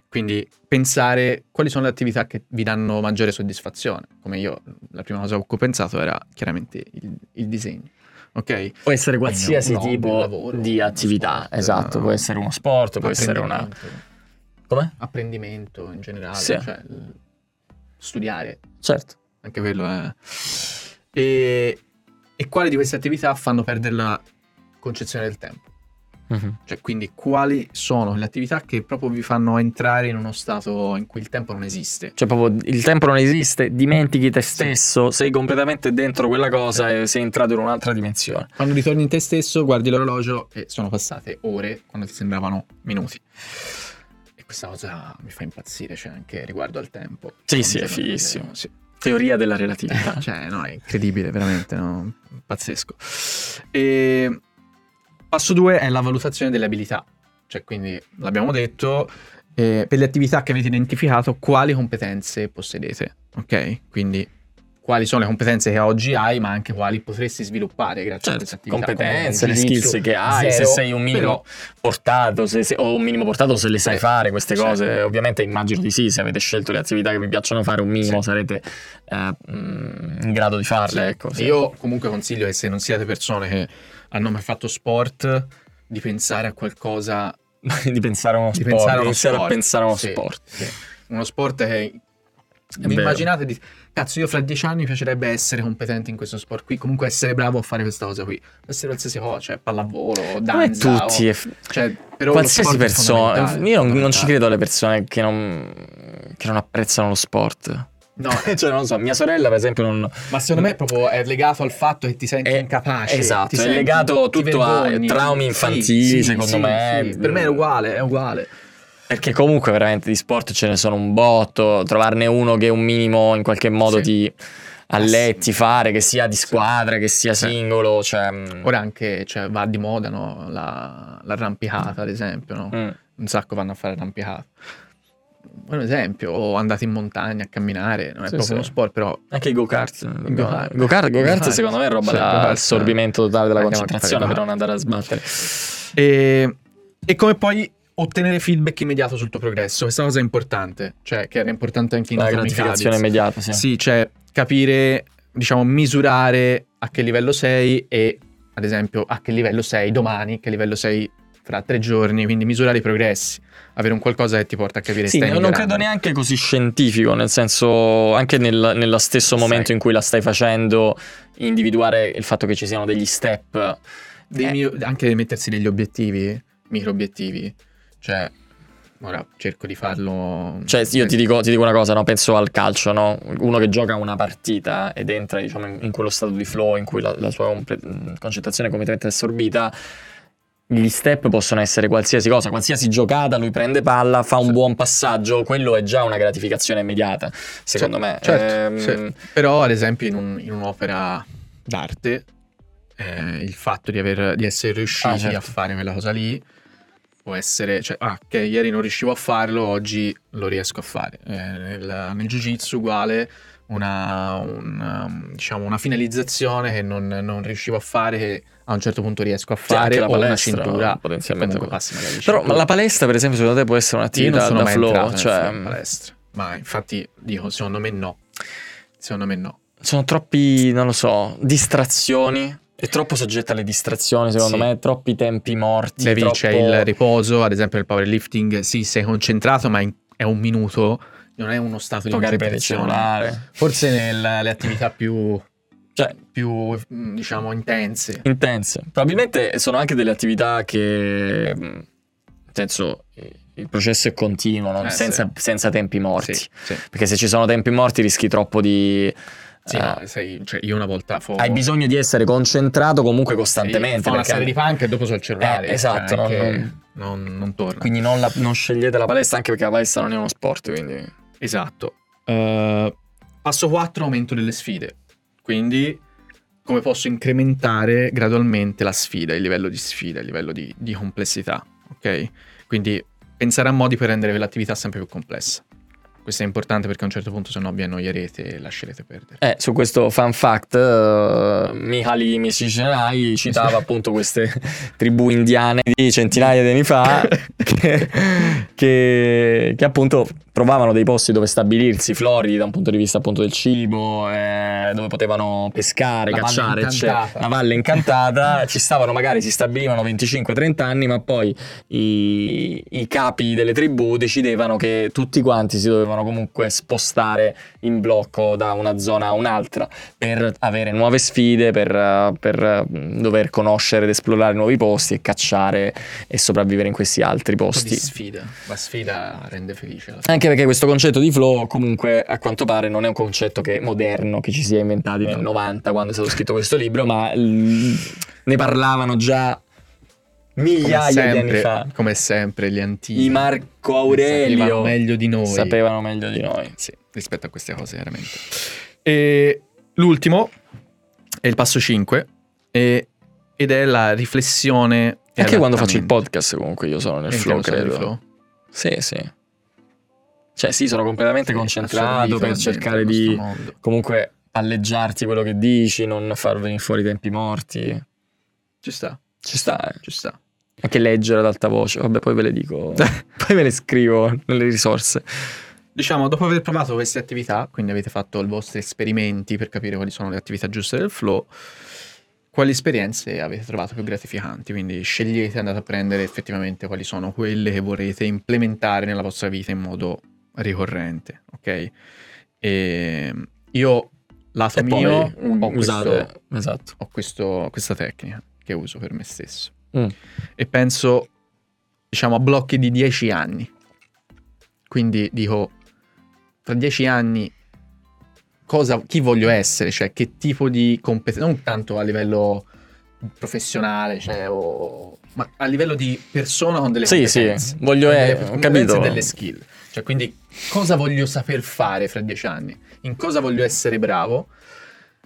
Quindi pensare quali sono le attività che vi danno maggiore soddisfazione. Come io, la prima cosa che ho pensato era chiaramente il, il disegno. Ok? Può essere qualsiasi hobby, tipo lavoro, di attività, sport, esatto, eh, può essere uno sport, può essere una... Apprendimento. Come? Apprendimento in generale, Sì. cioè studiare, Certo. anche quello è... E, e quali di queste attività fanno perdere la concezione del tempo? Mhm. Cioè, quindi quali sono le attività che proprio vi fanno entrare in uno stato in cui il tempo non esiste? Cioè proprio il tempo non esiste, dimentichi te stesso, sei completamente dentro quella cosa e sei entrato in un'altra dimensione. Quando ritorni in te stesso, guardi l'orologio e sono passate ore quando ti sembravano minuti. E questa cosa mi fa impazzire, cioè anche riguardo al tempo. Sì, sì, è fighissimo. Sì. Teoria della relatività. Cioè, no, è incredibile, veramente, no? pazzesco. E passo 2 è la valutazione delle abilità. Cioè, quindi, l'abbiamo detto, eh, per le attività che avete identificato, quali competenze possedete, ok? Quindi, quali sono le competenze che oggi hai, ma anche quali potresti sviluppare grazie a queste Certo, attività. competenze, le il skills che hai, se zero, sei un minimo però- portato, se, se- o un minimo portato se le sai Sì. fare queste Certo. cose, ovviamente immagino di sì, se avete scelto le attività che vi piacciono fare un minimo Sì. sarete eh, mm, in grado di farle, ecco. sì. Io comunque consiglio che se non siete persone che hanno mai fatto sport, di pensare a qualcosa di pensare a uno di sport, pensare a uno iniziare sport. a pensare a uno Sì, sport. sì. Uno sport che È vi vero. immaginate di cazzo io fra dieci anni mi piacerebbe essere competente in questo sport qui, comunque essere bravo a fare questa cosa qui. Essere qualsiasi cosa, cioè pallavolo, Come danza, tutti, o- è cioè, però qualsiasi è persona. Io non, non ci credo alle persone che non, che non apprezzano lo sport. No, cioè, non so, mia sorella, per esempio, non. ma secondo me proprio è legato al fatto che ti senti È- incapace. esatto, ti è senti- legato tutto a vergogni. traumi infantili, secondo me. sì. Per me è uguale, è uguale. Perché comunque veramente di sport ce ne sono un botto, trovarne uno che un minimo in qualche modo Sì. ti alletti fare, che sia di squadra, che sia Sì. singolo, cioè... mm, Ora anche cioè, va di moda no? La- l'arrampicata, ad esempio, no? mm. un sacco vanno a fare l'arrampicata. Un esempio, o andate in montagna a camminare, non è Sì, proprio sì. uno sport, però Anche i go-kart. Go-kart. Go-kart, go-kart Go-kart. secondo me è roba Sì, da assorbimento totale della concentrazione per non andare a sbattere. E, e come poi ottenere feedback immediato sul tuo progresso. Questa cosa è importante, cioè che era importante anche in La gratificazione immediata, sì. Sì, cioè capire, diciamo, misurare a che livello sei e ad esempio a che livello sei domani, che livello sei fra tre giorni, quindi misurare i progressi, avere un qualcosa che ti porta a capire Sì, stai non migliorando. credo neanche così scientifico, nel senso, anche nel, nello stesso momento Sai. in cui la stai facendo, individuare il fatto che ci siano degli step. Dei Eh. mio- anche mettersi degli obiettivi, micro obiettivi. Cioè, ora cerco di farlo. Cioè, io ti dico, ti dico una cosa, no? penso al calcio, no? Uno che gioca una partita ed entra, diciamo, in, in quello stato di flow in cui la, la sua comple- concentrazione è completamente assorbita. Gli step possono essere qualsiasi cosa, qualsiasi giocata, lui prende palla, fa un Sì. buon passaggio, quello è già una gratificazione immediata, secondo me. Certo, Ehm, sì. Però, ad esempio, in, un- in un'opera d'arte, eh, il fatto di, aver- di essere riusciti Ah, certo. a fare quella cosa lì può essere, cioè, ah, che ieri non riuscivo a farlo, oggi lo riesco a fare. Eh, nel, nel jiu-jitsu uguale. Una, un, diciamo, una finalizzazione che non, non riuscivo a fare che a un certo punto riesco a fare la o una palestra, cintura potenzialmente passi magari Però cintura. la palestra, per esempio, secondo te può essere un'attività da flow? Cioè, in palestra ma infatti dico secondo me no secondo me no sono troppi, non lo so, distrazioni. È troppo soggetta alle distrazioni, secondo Sì. me, troppi tempi morti. Devi, troppo... c'è il riposo, ad esempio nel powerlifting, sì, sei concentrato, ma in- è un minuto, non è uno stato di magari per il cellulare. Forse nelle attività più, Cioè, più, mm, diciamo, intense. intense. Probabilmente sono anche delle attività che, mh, nel senso, il processo è continuo, no? Eh, senza, senza tempi morti. Sì, sì. Perché se ci sono tempi morti rischi troppo di... Sì, no, sai, cioè io una volta fo- hai bisogno di essere concentrato comunque costantemente. fa una serie di punk e dopo sul cellulare. Eh, esatto, cioè, non- non, non torna. Quindi non, la- non scegliete la palestra anche perché la palestra non è uno sport, quindi... Esatto. Eh, passo 4, aumento delle sfide. Quindi come posso incrementare gradualmente la sfida, il livello di sfida, il livello di, di complessità. Ok? Quindi pensare a modi per rendere l'attività sempre più complessa. Questo è importante perché a un certo punto se no vi annoierete e lascerete perdere. Eh, su questo fun fact, uh, Mihaly Misicenai citava appunto queste tribù indiane di centinaia di anni fa che, che, che appunto trovavano dei posti dove stabilirsi, floridi da un punto di vista appunto del cibo, eh, dove potevano pescare, La cacciare, eccetera. La valle incantata, ci stavano magari, si stabilivano 25-30 anni, ma poi i, i capi delle tribù decidevano che tutti quanti si dovevano comunque spostare in blocco da una zona a un'altra per avere nuove sfide, per, per, eh, dover conoscere ed esplorare nuovi posti e cacciare e sopravvivere in questi altri Un po' di posti. sfida. La sfida rende felice. fine. Anche perché questo concetto di flow, comunque, a quanto pare, non è un concetto che è moderno, che ci si è inventati nel 90 quando è stato scritto questo libro, ma mm, ne parlavano già migliaia di anni sempre, fa. come sempre gli antichi I Marco sapevano Aurelio meglio di noi. sapevano meglio di noi. Sì, rispetto a queste cose, veramente. E l'ultimo è il passo 5 e- ed è la riflessione. Anche quando faccio il podcast, comunque, io sono nel flow, credo. flow? Sì, sì. Cioè, sì, sono completamente concentrato per cercare di mondo. comunque palleggiarti quello che dici, non far venire fuori i tempi morti. Ci sta, Ci sta, eh. ci sta. Anche leggere ad alta voce, vabbè, poi ve le dico, poi ve le scrivo nelle risorse. Diciamo, dopo aver provato queste attività, quindi avete fatto i vostri esperimenti per capire quali sono le attività giuste del flow, quali esperienze avete trovato più gratificanti? Quindi scegliete, andate a prendere effettivamente quali sono quelle che vorrete implementare nella vostra vita in modo ricorrente, ok? E io, lato E mio, poi ho, usate, questo- esatto. ho questo- questa tecnica che uso per me stesso. Mm. E penso, diciamo, a blocchi di 10 anni. Quindi dico, tra 10 anni, cosa, chi voglio essere? Cioè, che tipo di competenza? Non tanto a livello professionale, cioè, o- ma a livello di persona con delle Sì, sì, competenze. voglio- eh, delle ho competenze capito. delle skill. Cioè, quindi, cosa voglio saper fare fra 10 anni? In cosa voglio essere bravo?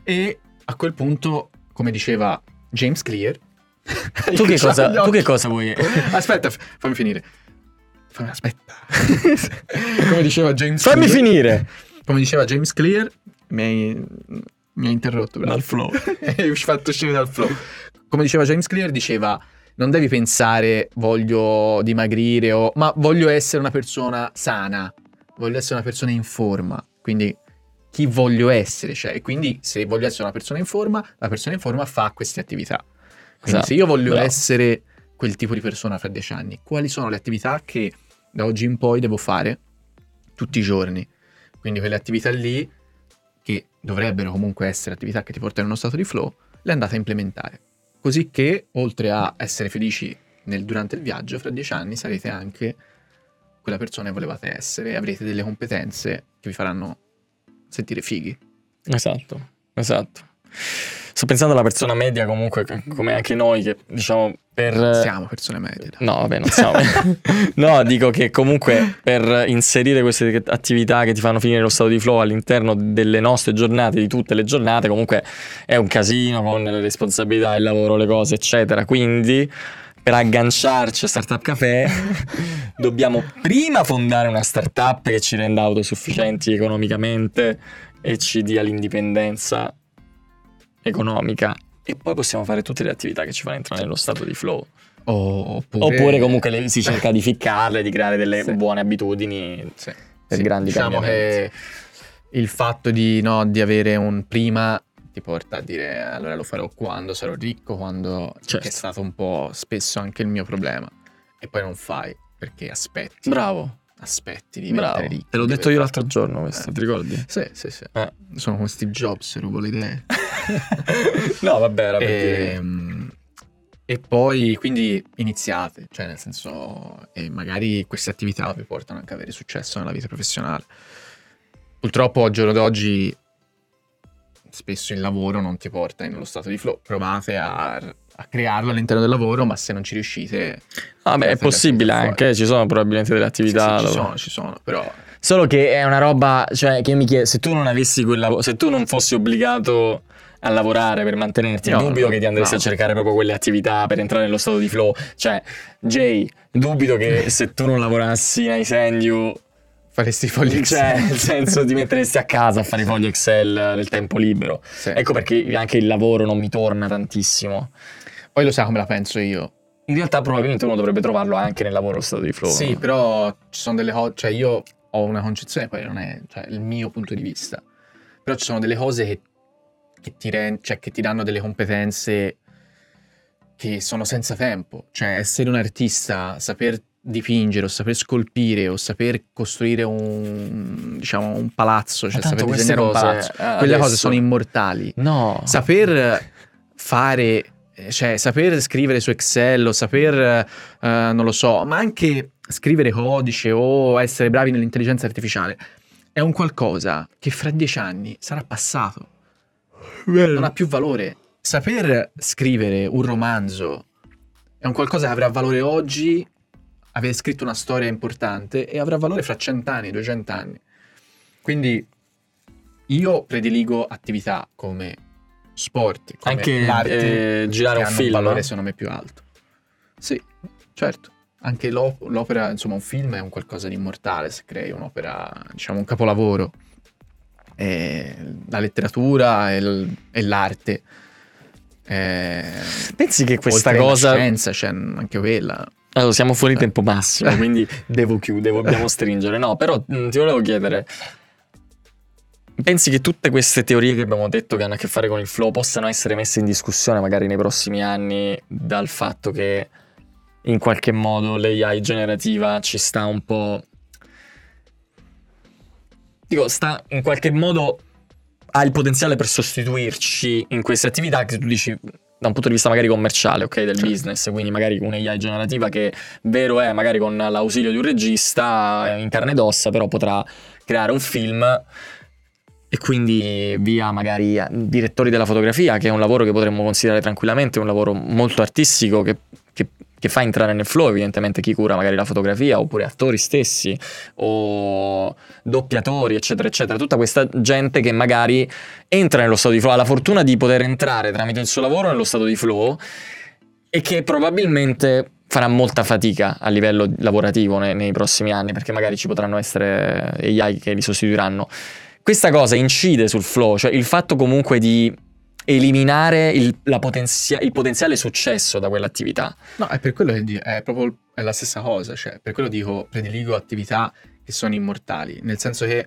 E a quel punto, come diceva James Clear, Tu che, cosa, tu che cosa vuoi? Aspetta, fammi finire. Fammi- aspetta. come diceva James Fammi Clear, finire! Come diceva James Clear, mi hai, mi hai interrotto. però. Dal flow. mi hai fatto uscire dal flow. Come diceva James Clear, diceva non devi pensare voglio dimagrire o... ma voglio essere una persona sana, voglio essere una persona in forma. Quindi chi voglio essere? Cioè, e quindi se voglio essere una persona in forma, la persona in forma fa queste attività. Quindi Esatto, se io voglio bravo. essere quel tipo di persona fra dieci anni, quali sono le attività che da oggi in poi devo fare tutti i giorni? Quindi quelle attività lì, che dovrebbero comunque essere attività che ti portano in uno stato di flow, le andate a implementare. Così che, oltre a essere felici nel- durante il viaggio, fra dieci anni sarete anche quella persona che volevate essere e avrete delle competenze che vi faranno sentire fighi. Esatto, esatto. Sto pensando alla persona media comunque, come anche noi, che diciamo per... Siamo persone medie. No, vabbè, non siamo. no, dico che comunque per inserire queste attività che ti fanno finire lo stato di flow all'interno delle nostre giornate, di tutte le giornate, comunque è un casino con le responsabilità, il lavoro, le cose, eccetera. Quindi per agganciarci a Startup Café dobbiamo prima fondare una startup che ci renda autosufficienti economicamente e ci dia l'indipendenza economica. E poi possiamo fare tutte le attività che ci fanno entrare nello stato di flow. Oppure, Oppure comunque le- si cerca di ficcarle, di creare delle Sì. buone abitudini Sì, per sì. grandi diciamo cambiamenti. che il fatto di, no, di avere un prima ti porta a dire allora lo farò quando sarò ricco, quando Certo. che è stato un po' spesso anche il mio problema. E poi non fai perché aspetti, Bravo, aspetti di bravo. ricco. Te l'ho detto io l'altro giorno questo, Eh. ti ricordi? Sì, sì, sì. Eh. Sono come Steve Jobs, rubo le idee. no, vabbè, era per e, dire. e poi quindi iniziate, cioè nel senso, e magari queste attività vi portano anche ad avere successo nella vita professionale. Purtroppo al giorno d'oggi spesso il lavoro non ti porta nello stato di flow, provate a, a crearlo all'interno del lavoro, ma se non ci riuscite... Vabbè, è Guardate possibile fuori. anche, ci sono probabilmente delle Sì, sì, attività. ci sono, ci sono, però... Solo che è una roba, cioè, che mi chiedo, se tu non avessi quel lavoro, se tu non fossi obbligato a lavorare per mantenerti, No, dubito che ti andresti no. a cercare proprio quelle attività per entrare nello stato di flow. Cioè, Jay, dubito che se tu non lavorassi in iSend You Faresti i fogli Cioè, Excel. nel senso ti metteresti a casa a fare i fogli Excel nel tempo libero. Sì. Ecco perché anche il lavoro non mi torna tantissimo. Poi lo sa come la penso io. In realtà probabilmente uno dovrebbe trovarlo anche nel lavoro stato di flow. Sì, però ci sono delle cose, cioè io ho una concezione, poi non è cioè, il mio punto di vista, però ci sono delle cose che, che ti, ren- cioè, che ti danno delle competenze che sono senza tempo, cioè essere un artista, saper dipingere o saper scolpire o saper costruire un, diciamo, un palazzo, cioè saper disegnare un palazzo, eh, quelle adesso- cose sono immortali. No. Saper fare, cioè saper scrivere su Excel o saper, eh, non lo so, ma anche scrivere codice o essere bravi nell'intelligenza artificiale è un qualcosa che fra dieci anni sarà passato. Non ha più valore. Saper scrivere un romanzo è un qualcosa che avrà valore oggi, aver scritto una storia importante e avrà valore fra cent'anni, duecent'anni. Quindi io prediligo attività come sport, Anche, l'arte, eh, girare un film, un valore no? secondo me più alto. Sì, certo. Anche l'op- l'opera, insomma, un film è un qualcosa di immortale se crei un'opera, diciamo, un capolavoro. E la letteratura e, l- e l'arte. Eh, Pensi che questa oltre cosa. scienza c'è anche quella. Allora, siamo fuori tempo massimo, quindi devo chiudere, dobbiamo stringere. No, però mh, ti volevo chiedere. Pensi che tutte queste teorie che abbiamo detto che hanno a che fare con il flow possano essere messe in discussione magari nei prossimi anni dal fatto che in qualche modo l'AI generativa ci sta un po'... Dico, sta in qualche modo ha il potenziale per sostituirci in queste attività che tu dici da un punto di vista magari commerciale, ok, del Certo. business, quindi magari un'AI generativa che vero è magari con l'ausilio di un regista in carne ed ossa, però potrà creare un film e quindi via magari direttori della fotografia, che è un lavoro che potremmo considerare tranquillamente un lavoro molto artistico che, che- che fa entrare nel flow evidentemente chi cura magari la fotografia oppure attori stessi o doppiatori eccetera eccetera. Tutta questa gente che magari entra nello stato di flow ha la fortuna di poter entrare tramite il suo lavoro nello stato di flow e che probabilmente farà molta fatica a livello lavorativo nei, nei prossimi anni perché magari ci potranno essere AI che li sostituiranno questa cosa incide sul flow cioè il fatto comunque di eliminare il, la potenzia- il potenziale successo da quell'attività No, è per quello che è proprio è la stessa cosa, cioè per quello dico prediligo attività che sono immortali, nel senso che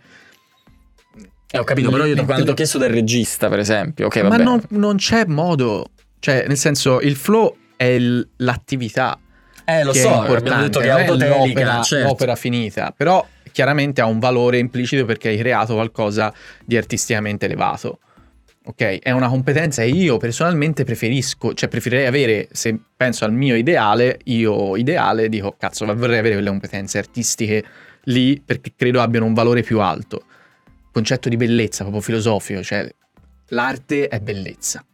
Eh, ho capito, però io da quando ti ho chiesto del regista, per esempio, ok, ma non, non c'è modo, cioè nel senso il flow è il- l'attività eh, lo so, è abbiamo detto che è autotelica, l'opera, certo. l'opera finita, però chiaramente ha un valore implicito perché hai creato qualcosa di artisticamente elevato. Ok, è una competenza e io personalmente preferisco, cioè preferirei avere, se penso al mio ideale, io ideale dico, cazzo, vorrei avere quelle competenze artistiche lì perché credo abbiano un valore più alto. Concetto di bellezza, proprio filosofico, cioè l'arte è bellezza.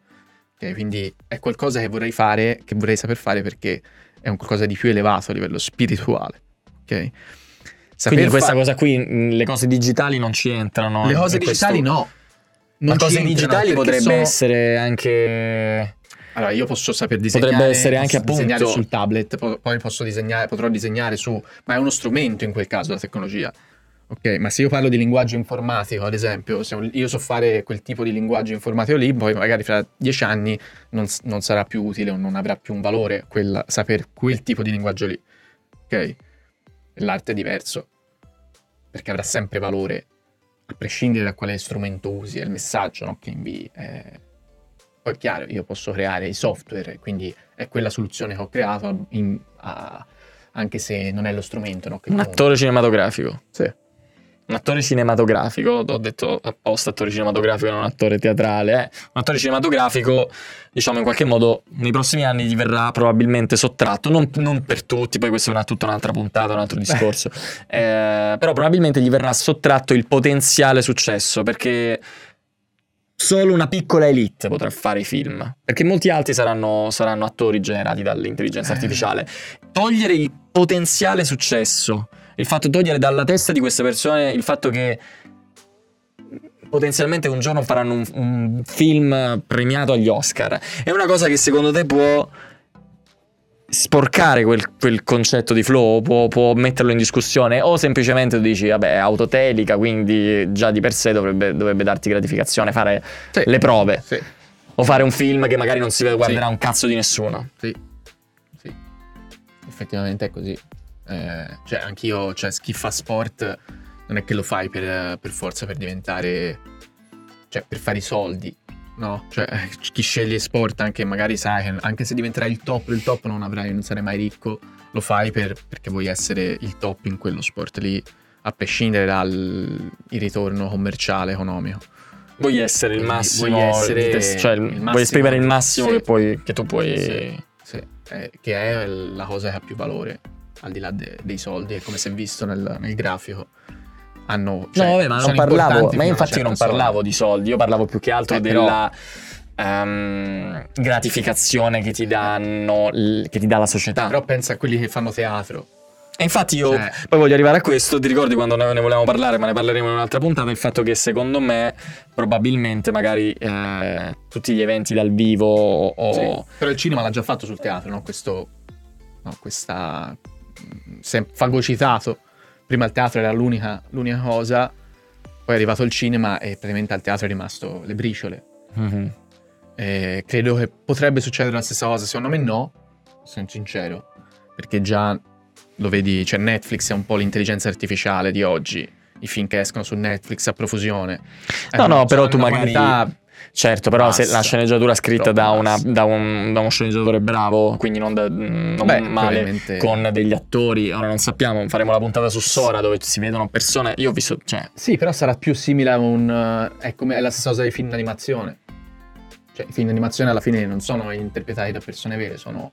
Ok, quindi è qualcosa che vorrei fare, che vorrei saper fare perché è un qualcosa di più elevato a livello spirituale. Ok? Saper Quindi questa fa- cosa qui, mh, le cose digitali non ci entrano. Le cose in questo- digitali no. Non ci cose digitali potrebbe sono- essere anche... Allora, io posso saper disegnare, Potrebbe essere posso anche, disegnare appunto- sul tablet, po- poi posso disegnare, potrò disegnare su, ma è uno strumento in quel caso la tecnologia. Ok, ma se io parlo di linguaggio informatico, ad esempio, se io so fare quel tipo di linguaggio informatico lì, poi magari fra dieci anni non, non sarà più utile o non avrà più un valore quel, saper quel tipo di linguaggio lì. Ok? L'arte è diverso, perché avrà sempre valore, a prescindere da quale strumento usi, è il messaggio no, che invii. eh. Poi è chiaro, io posso creare i software, quindi è quella soluzione che ho creato, in- a- anche se non è lo strumento. No, Un attore cinematografico. Sì. Un attore cinematografico, ho detto apposta attore cinematografico, non attore teatrale. eh. Un attore cinematografico, diciamo in qualche modo, nei prossimi anni gli verrà probabilmente sottratto, non, non per tutti, poi questo è una, tutta un'altra puntata, un altro discorso, Eh, però probabilmente gli verrà sottratto il potenziale successo, perché solo una piccola elite potrà fare i film, perché molti altri saranno, saranno attori generati dall'intelligenza Eh. artificiale. Togliere il potenziale successo il fatto di togliere dalla testa di queste persone il fatto che potenzialmente un giorno faranno un, un film premiato agli Oscar è una cosa che secondo te può sporcare quel, quel concetto di flow, può, può metterlo in discussione o semplicemente dici vabbè è autotelica quindi già di per sé dovrebbe, dovrebbe darti gratificazione fare Sì. le prove Sì, o fare un film che magari non si guarderà Sì. un cazzo di nessuno. sì, sì. Effettivamente è così. Eh, cioè, anch'io, cioè, chi fa sport non è che lo fai per, per forza per diventare, cioè, per fare i soldi, no? Cioè, chi sceglie sport, anche magari sai, che anche se diventerai il top del top, non avrai, non sarai mai ricco, lo fai per- perché vuoi essere il top in quello sport lì, a prescindere dal il ritorno commerciale, economico. Vuoi essere il massimo, vuoi essere di te- cioè il vuoi massimo- esprimere il massimo Sì. che, puoi- che tu puoi... Sì, sì, eh, che è la cosa che ha più valore al di là de- dei soldi, è come si è visto nel, nel grafico. Hanno, cioè, no, vabbè, ma non parlavo, ma infatti una io non parlavo di soldi, io parlavo più che altro Eh, della ehm, gratificazione che ti danno, che ti dà la società. Però pensa a quelli che fanno teatro. E infatti io Cioè- poi voglio arrivare a questo, ti ricordi quando ne ne volevamo parlare, ma ne parleremo in un'altra puntata, il fatto che secondo me probabilmente magari eh, tutti gli eventi dal vivo o... Sì, Però il cinema l'ha già fatto sul teatro, no? Questo, no, questa fagocitato. Prima il teatro era l'unica, l'unica cosa, poi è arrivato il cinema e praticamente al teatro è rimasto le briciole. Mhm. Eh, credo che potrebbe succedere la stessa cosa, secondo me no, sono sincero, perché già lo vedi, cioè Netflix è un po' l'intelligenza artificiale di oggi, i film che escono su Netflix a profusione. No, Eh, no, però tu magari- qualità- Certo, però se Basta. la sceneggiatura è scritta da, una- da un, da uno sceneggiatore bravo, quindi non, da- non Beh, male, con degli attori, ora non sappiamo, faremo la puntata su Sora dove si vedono persone, io ho visto, cioè, Sì, però sarà più simile a un... eh, è come è la stessa cosa dei film d'animazione. Cioè, i film d'animazione alla fine non sono interpretati da persone vere, sono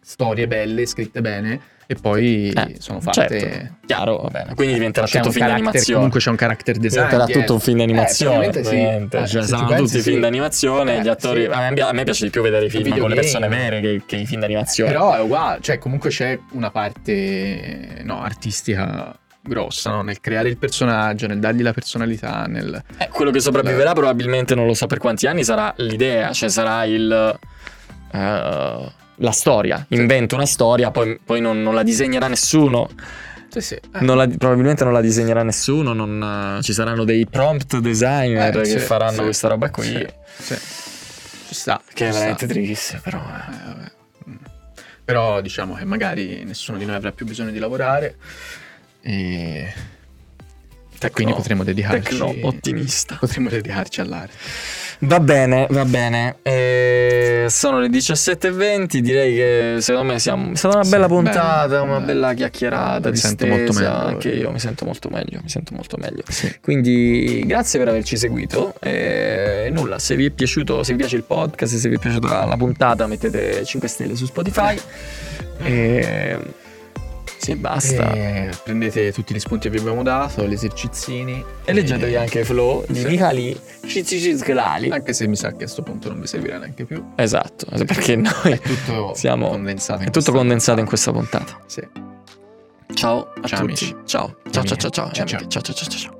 storie belle, scritte bene, e poi eh, sono fatte... certo, chiaro, va bene, quindi diventerà C'è tutto un film d'animazione. Comunque c'è un character design. Diventerà dietro. tutto un film d'animazione, Eh, sì. Eh, cioè, saranno pensi, tutti sì. film d'animazione, Eh, gli attori... sì. A, me, a me piace di più vedere i film con le Videogame. persone vere che, che i film d'animazione. Però è uguale, cioè comunque c'è una parte no, artistica grossa no? nel creare il personaggio, nel dargli la personalità, nel... Eh, quello che sopravviverà probabilmente non lo so per quanti anni sarà l'idea, cioè sarà il... eh, la storia, invento una storia, poi, poi non, non la disegnerà nessuno, Sì, sì. eh. non la- probabilmente non la disegnerà nessuno, non, eh, ci saranno dei prompt designer Eh, che sì, faranno questa roba qui. Ci sta. che è veramente triste, però... eh. Eh. Però diciamo che magari nessuno di noi avrà più bisogno di lavorare e Tecno- quindi potremo dedicarci tecno ottimista. Potremo dedicarci all'arte. Va bene, va bene. Eh, sono le 17.20. Direi che secondo me siamo, è stata una bella puntata, una bello. bella chiacchierata. Mi sento molto distesa. meglio. Anche io mi sento molto meglio. Mi sento molto meglio. Sì. Quindi grazie per averci seguito. E nulla, se vi è piaciuto, se vi piace il podcast, se vi è piaciuta la puntata, mettete 5 stelle su Spotify. E sì, basta. E prendete tutti gli spunti che vi abbiamo dato, gli esercizini. E leggetevi anche Flow di. Michali Ciciciclali. Anche se mi sa che a questo punto non vi servirà neanche più. Esatto, perché noi È tutto siamo condensato. È tutto condensato in questa puntata. Sì. Ciao a Ciao, tutti. amici. Ciao ciao ciao. Ciao, ciao ciao ciao ciao. ciao.